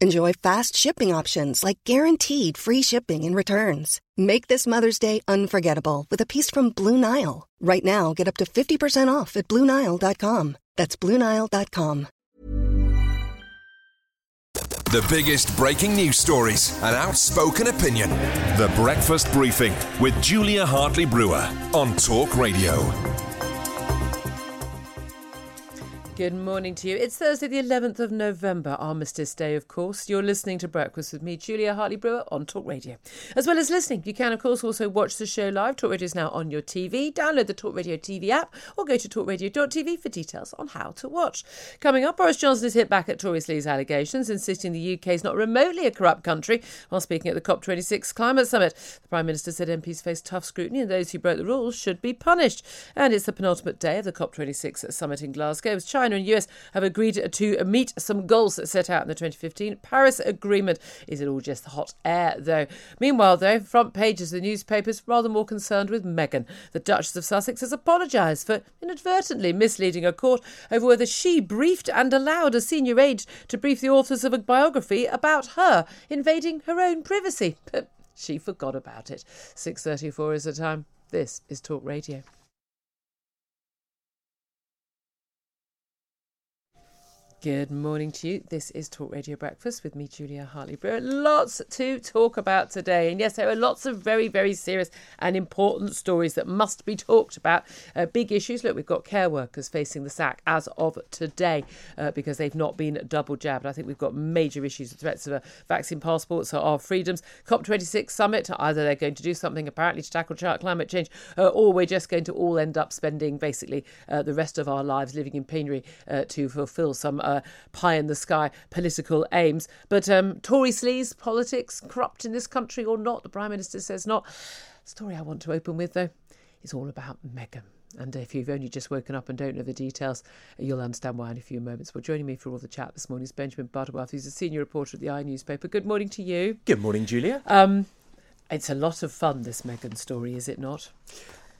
Enjoy fast shipping options like guaranteed free shipping and returns. Make this Mother's Day unforgettable with a piece from Blue Nile. Right now, get up to 50% off at BlueNile.com. That's BlueNile.com. The biggest breaking news stories and outspoken opinion. The Breakfast Briefing with Julia Hartley Brewer on Talk Radio. Good morning to you. It's Thursday, the 11th of November, Armistice Day, of course. You're listening to Breakfast with me, Julia Hartley Brewer, on Talk Radio. As well as listening, you can, of course, also watch the show live. Talk Radio is now on your TV. Download the Talk Radio TV app or go to talkradio.tv for details on how to watch. Coming up, Boris Johnson has hit back at Tory sleaze allegations, insisting the UK is not remotely a corrupt country while speaking at the COP26 climate summit. The Prime Minister said MPs face tough scrutiny and those who broke the rules should be punished. And it's the penultimate day of the COP26 summit in Glasgow as China and US have agreed to meet some goals set out in the 2015 Paris Agreement. Is it all just hot air, though? Meanwhile, though, front pages of the newspapers rather more concerned with Meghan. The Duchess of Sussex has apologised for inadvertently misleading a court over whether she briefed and allowed a senior aide to brief the authors of a biography about her invading her own privacy. But she forgot about it. 6.34 is the time. This is Talk Radio. Good morning to you. This is Talk Radio Breakfast with me, Julia Hartley Brewer. Lots to talk about today. And yes, there are lots of very, very serious and important stories that must be talked about. Uh, big issues. Look, we've got care workers facing the sack as of today uh, because they've not been double jabbed. I think we've got major issues, threats of a vaccine passport, so our freedoms. COP26 summit, either they're going to do something apparently to tackle climate change, uh, or we're just going to all end up spending basically uh, the rest of our lives living in penury uh, to fulfil some uh, pie in the sky political aims. But um, Tory sleaze politics corrupt in this country or not? The Prime Minister says not. story I want to open with, though, is all about Meghan. And if you've only just woken up and don't know the details, you'll understand why in a few moments. Well, joining me for all the chat this morning is Benjamin Butterworth, who's a senior reporter at the i newspaper. Good morning to you. Good morning, Julia. Um, it's a lot of fun, this Meghan story, is it not?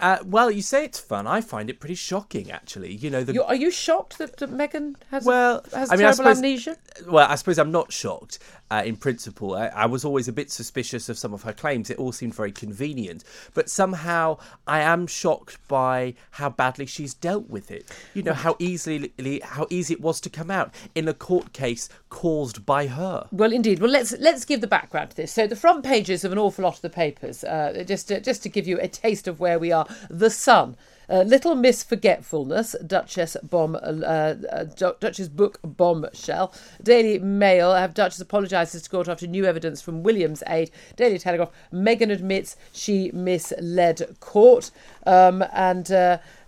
Uh, well, you say it's fun. I find it pretty shocking, actually. You know, the... You're, are you shocked that, that Meghan has well, has I mean, terrible I suppose, amnesia? Well, I suppose I'm not shocked. Uh, in principle, I, I, was always a bit suspicious of some of her claims. It all seemed very convenient, but somehow I am shocked by how badly she's dealt with it. You know how easily how easy it was to come out in a court case caused by her. Well, indeed. Well, let's let's give the background to this. So the front pages of an awful lot of the papers, uh, just to, just to give you a taste of where we are. The Sun. Uh, Little Miss Forgetfulness, Duchess bomb, uh, uh, Duchess book bombshell. Daily Mail have Duchess apologises to court after new evidence from William's aide. Daily Telegraph, Meghan admits she misled court. Um, and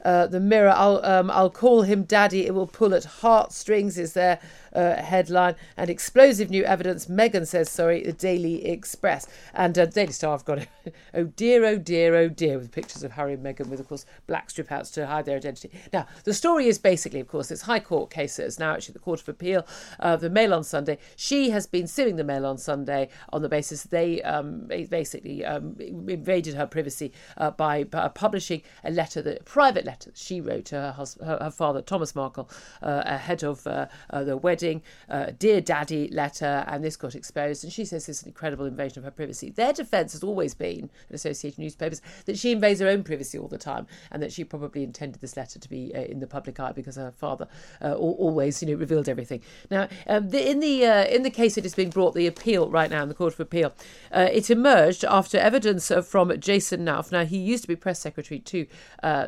uh, the Mirror, I'll, um, I'll call him Daddy. It will pull at heartstrings. Is their uh, headline and explosive new evidence. Meghan says sorry. The Daily Express and uh, Daily Star. I've got it. oh dear, oh dear, oh dear, with pictures of Harry and Meghan with, of course, black strip outs to hide their identity. Now, the story is basically, of course, it's High Court case. It's now actually the Court of Appeal. Uh, the Mail on Sunday. She has been suing the Mail on Sunday on the basis they um, basically um, invaded her privacy uh, by publishing a letter, that, private letter that she wrote to her, husband, her, her father, Thomas Markle, uh, ahead of uh, uh, the wedding uh, Dear Daddy letter, and this got exposed. And she says this is an incredible invasion of her privacy. Their defence has always been, in Associated Newspapers, that she invades her own privacy all the time and that she probably intended this letter to be uh, in the public eye because her father always, you know, revealed everything. Now, um, the, in the in the case that is being brought, the appeal right now in the Court of Appeal, it emerged after evidence from Jason Knauf. Now, he used to be press secretary to uh,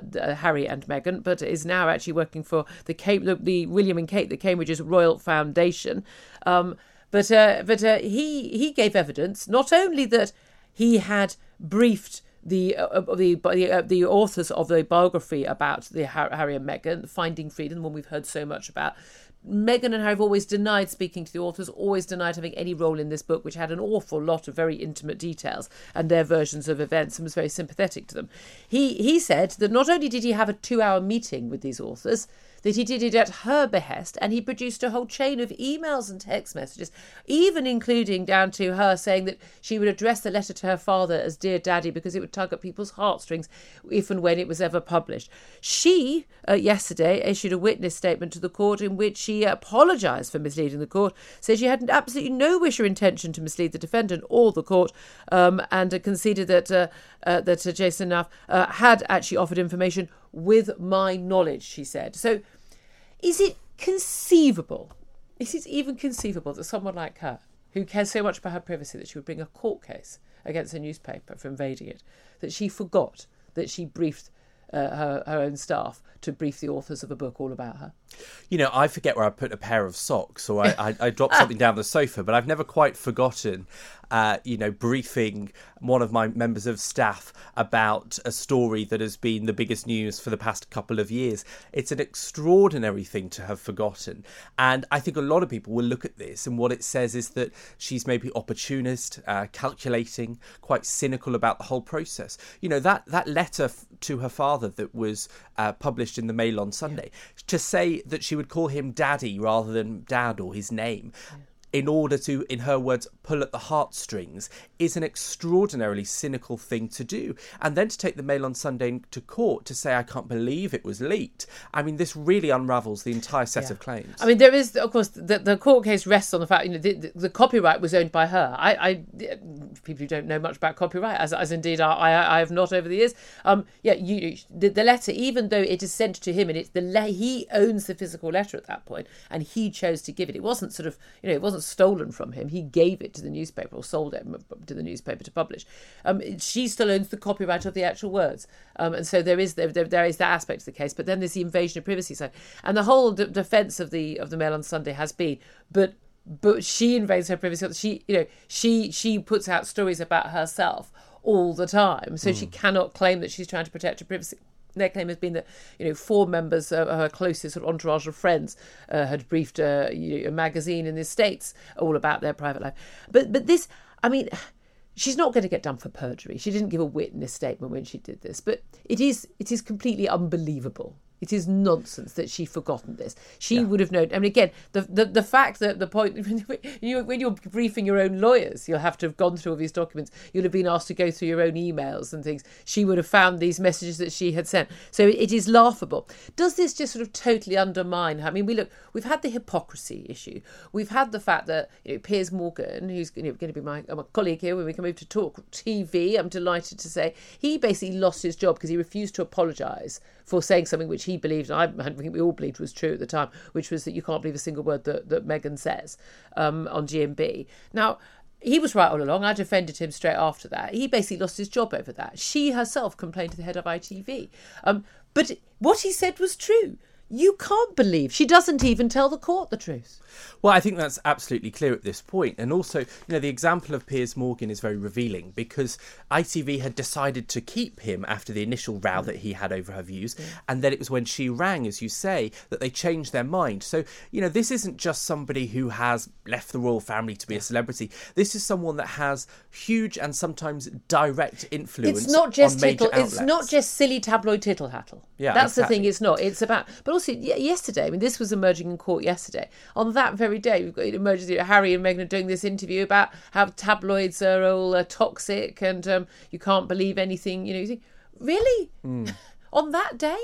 Harry and Meghan, but is now actually working for the, Cam- the, the William and Kate, the Cambridge's Royal Foundation. Um, but uh, but uh, he he gave evidence not only that he had briefed the uh, uh the the, uh, the authors of the biography about the Harry and Meghan, Finding Freedom, the one we've heard so much about. Meghan and Harry have always denied speaking to the authors, always denied having any role in this book, which had an awful lot of very intimate details and their versions of events, and was very sympathetic to them. He he said that not only did he have a two-hour meeting with these authors, that he did it at her behest and he produced a whole chain of emails and text messages, even including down to her saying that she would address the letter to her father as Dear Daddy because it would tug at people's heartstrings if and when it was ever published. She, uh, yesterday, issued a witness statement to the court in which she apologised for misleading the court, said she had absolutely no wish or intention to mislead the defendant or the court, um, and uh, conceded that, uh, uh that uh, Jason Knauf uh, had actually offered information with my knowledge, she said. So, is it conceivable? Is it even conceivable that someone like her, who cares so much about her privacy that she would bring a court case against a newspaper for invading it, that she forgot that she briefed uh, her, her own staff to brief the authors of a book all about her? You know, I forget where I put a pair of socks or I, I, I dropped something down the sofa, but I've never quite forgotten, uh, you know, briefing one of my members of staff about a story that has been the biggest news for the past couple of years. It's an extraordinary thing to have forgotten. And I think a lot of people will look at this and what it says is that she's maybe opportunist, uh, calculating, quite cynical about the whole process. You know, that, that letter to her father that was uh, published in the Mail on Sunday, yeah. to say that she would call him daddy rather than dad or his name. Yeah in order to, in her words, pull at the heartstrings is an extraordinarily cynical thing to do. And then to take the Mail on Sunday to court to say, I can't believe it was leaked. I mean, this really unravels the entire set yeah. of claims. I mean, there is, of course, the, the court case rests on the fact, you know, the, the, the copyright was owned by her. I, I, people who don't know much about copyright, as, as indeed I, I, I have not over the years. Um, yeah, you, the, the letter, even though it is sent to him and it's the le- he owns the physical letter at that point, and he chose to give it. It wasn't sort of, you know, it wasn't stolen from him. He gave it to the newspaper or sold it to the newspaper to publish. Um, she still owns the copyright of the actual words, um, and so there is there, there, there is that aspect of the case. But then there's the invasion of privacy side, and the whole d- defence of the of the Mail on Sunday has been, but but she invades her privacy. She you know she she puts out stories about herself all the time, so mm. she cannot claim that she's trying to protect her privacy their claim has been that you know four members of her closest sort of entourage of friends uh, had briefed a, a magazine in the states all about their private life. But but this, I mean. She's not going to get done for perjury. She didn't give a witness statement when she did this, but it is it is completely unbelievable it is nonsense that she'd forgotten this. She yeah. would have known. I mean, again, the, the the fact that the point when, you, when you're briefing your own lawyers, you'll have to have gone through all these documents. You'll have been asked to go through your own emails and things. She would have found these messages that she had sent. So it is laughable. Does this just sort of totally undermine her? I mean, we look. We've had the hypocrisy issue. We've had the fact that you know, Piers Morgan, who's you know, going to be my, my colleague here when we can move to talk TV, I'm delighted to say he basically lost his job because he refused to apologise for saying something which he believed, and I think we all believed was true at the time, which was that you can't believe a single word that, that Meghan says um, on GMB. Now, he was right all along. I defended him straight after that. He basically lost his job over that. She herself complained to the head of ITV. Um, but what he said was true. You can't believe she doesn't even tell the court the truth. Well, I think that's absolutely clear at this point. And also, you know, the example of Piers Morgan is very revealing because ITV had decided to keep him after the initial row that he had over her views. And then it was when she rang, as you say, that they changed their mind. So, you know, this isn't just somebody who has left the royal family to be a celebrity. This is someone that has huge and sometimes direct influence. It's not just tittle. It's not just silly tabloid tittle hattle. Yeah, that's exactly. the thing. It's not. It's about. But also yesterday. I mean, this was emerging in court yesterday. On that very day, we've got emergency. Harry and Meghan are doing this interview about how tabloids are all uh, toxic and um, you can't believe anything. You know, you think, really? Mm. On that day?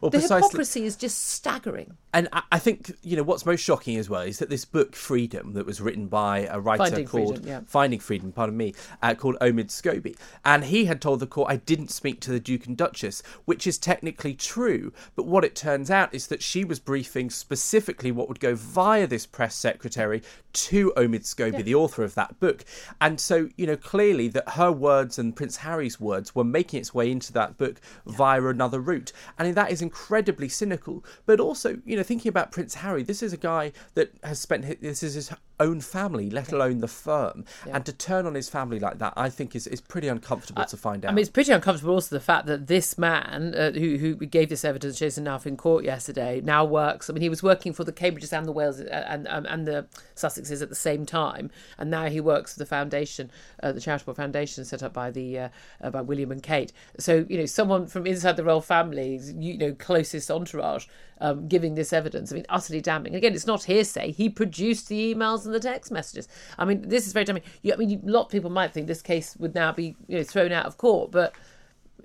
Well, the precisely. hypocrisy is just staggering. And I, I think you know what's most shocking as well is that this book Freedom that was written by a writer Finding called Freedom, yeah. Finding Freedom, pardon me, uh, called Omid Scobie, and he had told the court I didn't speak to the Duke and Duchess, which is technically true, but what it turns out is that she was briefing specifically what would go via this press secretary to Omid Scobie, the author of that book, and so you know clearly that her words and Prince Harry's words were making its way into that book via another route, and that is incredibly cynical. But also, you know, thinking about Prince Harry, this is a guy that has spent this is his own family, let alone the firm, and to turn on his family like that, I think is is pretty uncomfortable to find out. I mean, it's pretty uncomfortable. Also, the fact that this man uh, who who gave this evidence, Jason Knauf, in court yesterday, now works. I mean, he was working for the Cambridges and the Wales uh, and um, and the Sussexes at the same time, and now he works for the foundation, uh, the charitable foundation set up by the uh, uh, by William and Kate. So you know, someone from inside the royal family, you know, closest entourage, um, giving this evidence. I mean, utterly damning. Again, it's not hearsay. He produced the emails and the text messages. I mean, this is very damning. I mean, a lot of people might think this case would now be you know thrown out of court, but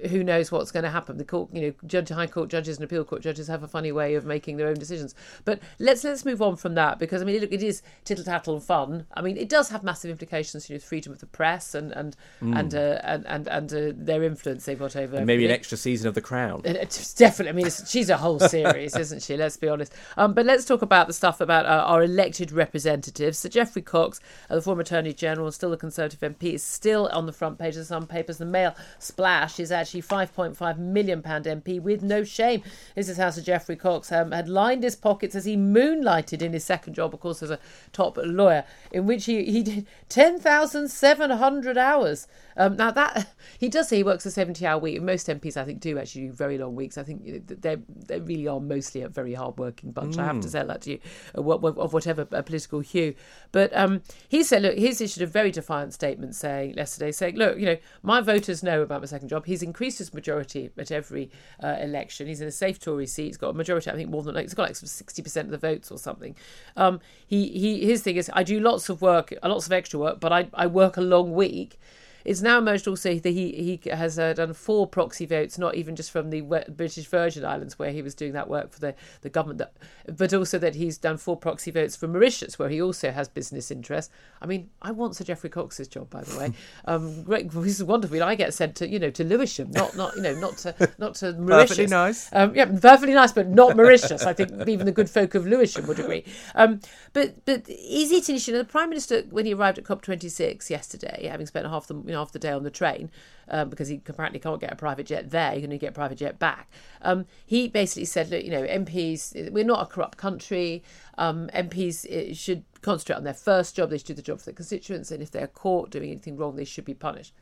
who knows what's going to happen? The court, you know, judge, high court judges and appeal court judges have a funny way of making their own decisions. But let's let's move on from that because I mean, look, it is tittle tattle and fun. I mean, it does have massive implications, you know, freedom of the press and and and, uh, and and and uh, their influence they've got over and maybe an extra season of The Crown. It's definitely. I mean, she's a whole series, isn't she? Let's be honest. Um, but let's talk about the stuff about uh, our elected representatives. Sir Geoffrey Cox, uh, the former Attorney General still a Conservative MP, is still on the front page of some papers. The Mail splash is actually 5.5 million pound MP with no shame. This is how Sir Geoffrey Cox um, had lined his pockets as he moonlighted in his second job, of course, as a top lawyer, in which he he did 10,700 hours. Um, now that he does say he works a 70 hour week. Most MPs, I think, do actually do very long weeks. I think they they really are mostly a very hard working bunch. I have to say that to you, uh, of whatever uh, political hue. But um, he said, look, he's issued a very defiant statement saying yesterday, saying, look, you know, my voters know about my second job. He's increased his majority at every uh, election. He's in a safe Tory seat. He's got a majority, I think, more than like he's got like sixty percent of the votes or something. Um, he he his thing is, I do lots of work, lots of extra work, but I I work a long week. It's now emerged also that he he has uh, done four proxy votes, not even just from the British Virgin Islands where he was doing that work for the, the government, that, but also that he's done four proxy votes for Mauritius where he also has business interests. I mean, I want Sir Geoffrey Cox's job, by the way. Um, great, this is wonderful. I get sent to you know to Lewisham, not not you know not to not to Mauritius. Perfectly nice. Um, yeah, perfectly nice, but not Mauritius. I think even the good folk of Lewisham would agree. Um, but but is it an issue? Now, the Prime Minister, when he arrived at COP26 yesterday, having spent half the know, half the day on the train, um, because he apparently can't get a private jet there, he can only get a private jet back. Um, he basically said, look, you know, MPs, we're not a corrupt country. Um, MPs uh, should concentrate on their first job. They should do the job for their constituents, and if they're caught doing anything wrong, they should be punished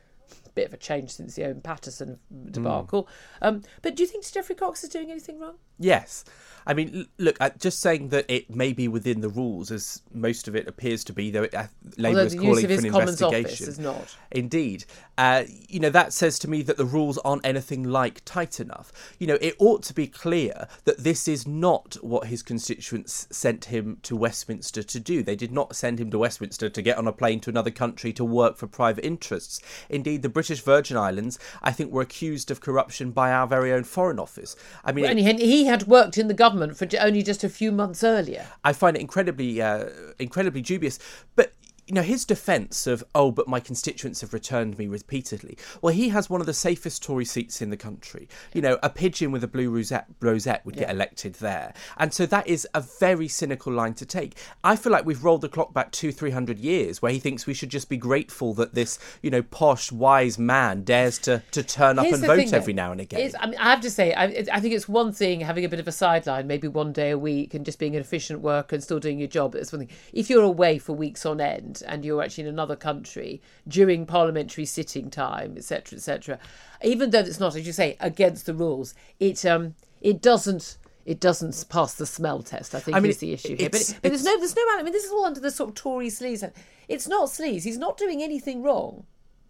bit of a change since the Owen Paterson debacle. Um, but do you think Geoffrey Cox is doing anything wrong? Yes. I mean, look, just saying that it may be within the rules, as most of it appears to be, though it, uh, Labour is calling for an Commons investigation. is not. Indeed. Uh, you know, that says to me that the rules aren't anything like tight enough. You know, it ought to be clear that this is not what his constituents sent him to Westminster to do. They did not send him to Westminster to get on a plane to another country to work for private interests. Indeed, the British Virgin Islands, I think, were accused of corruption by our very own Foreign Office. I mean, it- he, he had worked in the government for only just a few months earlier. I find it incredibly, uh, incredibly dubious. But you know, his defence of oh, but my constituents have returned me repeatedly. Well, he has one of the safest Tory seats in the country. You know, a pigeon with a blue rosette, rosette would get elected there, and so that is a very cynical line to take. I feel like we've rolled the clock back two, three hundred years, where he thinks we should just be grateful that this, you know, posh, wise man dares to to turn up and vote thing, every now and again. is- I, mean, I have to say, I, I think it's one thing having a bit of a sideline, maybe one day a week, and just being an efficient worker and still doing your job. That's one thing. If you're away for weeks on end and you're actually in another country during parliamentary sitting time, etc., etc., even though it's not, as you say, against the rules, it um it doesn't. It doesn't pass the smell test. I think I mean, is the issue here. But, but there's no, there's no. I mean, this is all under the sort of Tory sleaze. It's not sleaze. He's not doing anything wrong.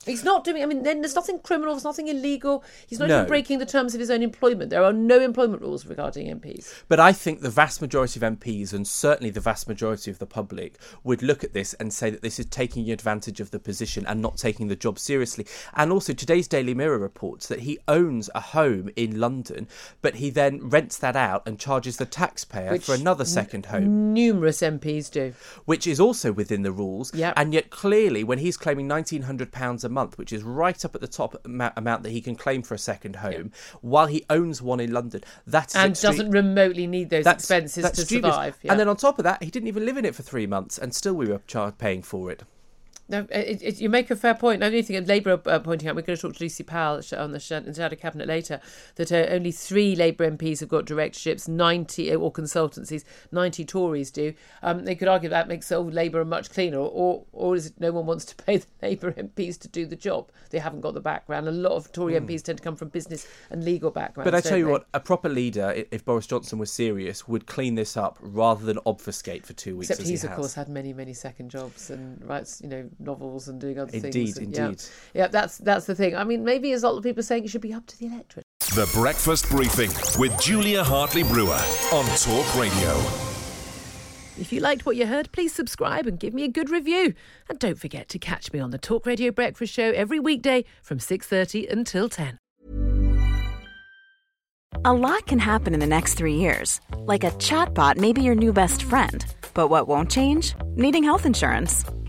He's not doing. I mean, then there's nothing criminal. There's nothing illegal. He's not No. even breaking the terms of his own employment. There are no employment rules regarding MPs. But I think the vast majority of MPs, and certainly the vast majority of the public, would look at this and say that this is taking advantage of the position and not taking the job seriously. And also, today's Daily Mirror reports that he owns a home in London, but he then rents that out and charges the taxpayer Which for another second home. Numerous MPs do. which is also within the rules. Yep. And yet, clearly, when he's claiming £1,900 a month, which is right up at the top amount, that he can claim for a second home, while he owns one in London, that is And doesn't remotely need those that's- expenses that's to survive. yeah. And then on top of that, he didn't even live in it for three months, and still we were paying for it. No, it, it, you make a fair point. I don't think Labour are uh, pointing out. We're going to talk to Lucy Powell on the Shadow Cabinet later. That uh, only three Labour MPs have got directorships, ninety or consultancies, ninety Tories do. Um, they could argue that makes old Labour much cleaner, or or is it no one wants to pay the Labour MPs to do the job? They haven't got the background. A lot of Tory MPs tend to come from business and legal backgrounds. But I tell you they? what, a proper leader, if Boris Johnson was serious, would clean this up rather than obfuscate for two weeks. Except he's he of course had many, many second jobs and writes, you know, novels and doing other Indeed, things. And, yeah. indeed. Yeah, that's that's the thing. I mean, maybe as a lot of people are saying, it should be up to the electorate. The Breakfast Briefing with Julia Hartley Brewer on Talk Radio. If you liked what you heard, please subscribe and give me a good review. And don't forget to catch me on the Talk Radio Breakfast Show every weekday from 6:30 until 10. A lot can happen in the next three years. Like a chatbot may be your new best friend. But what won't change? Needing health insurance.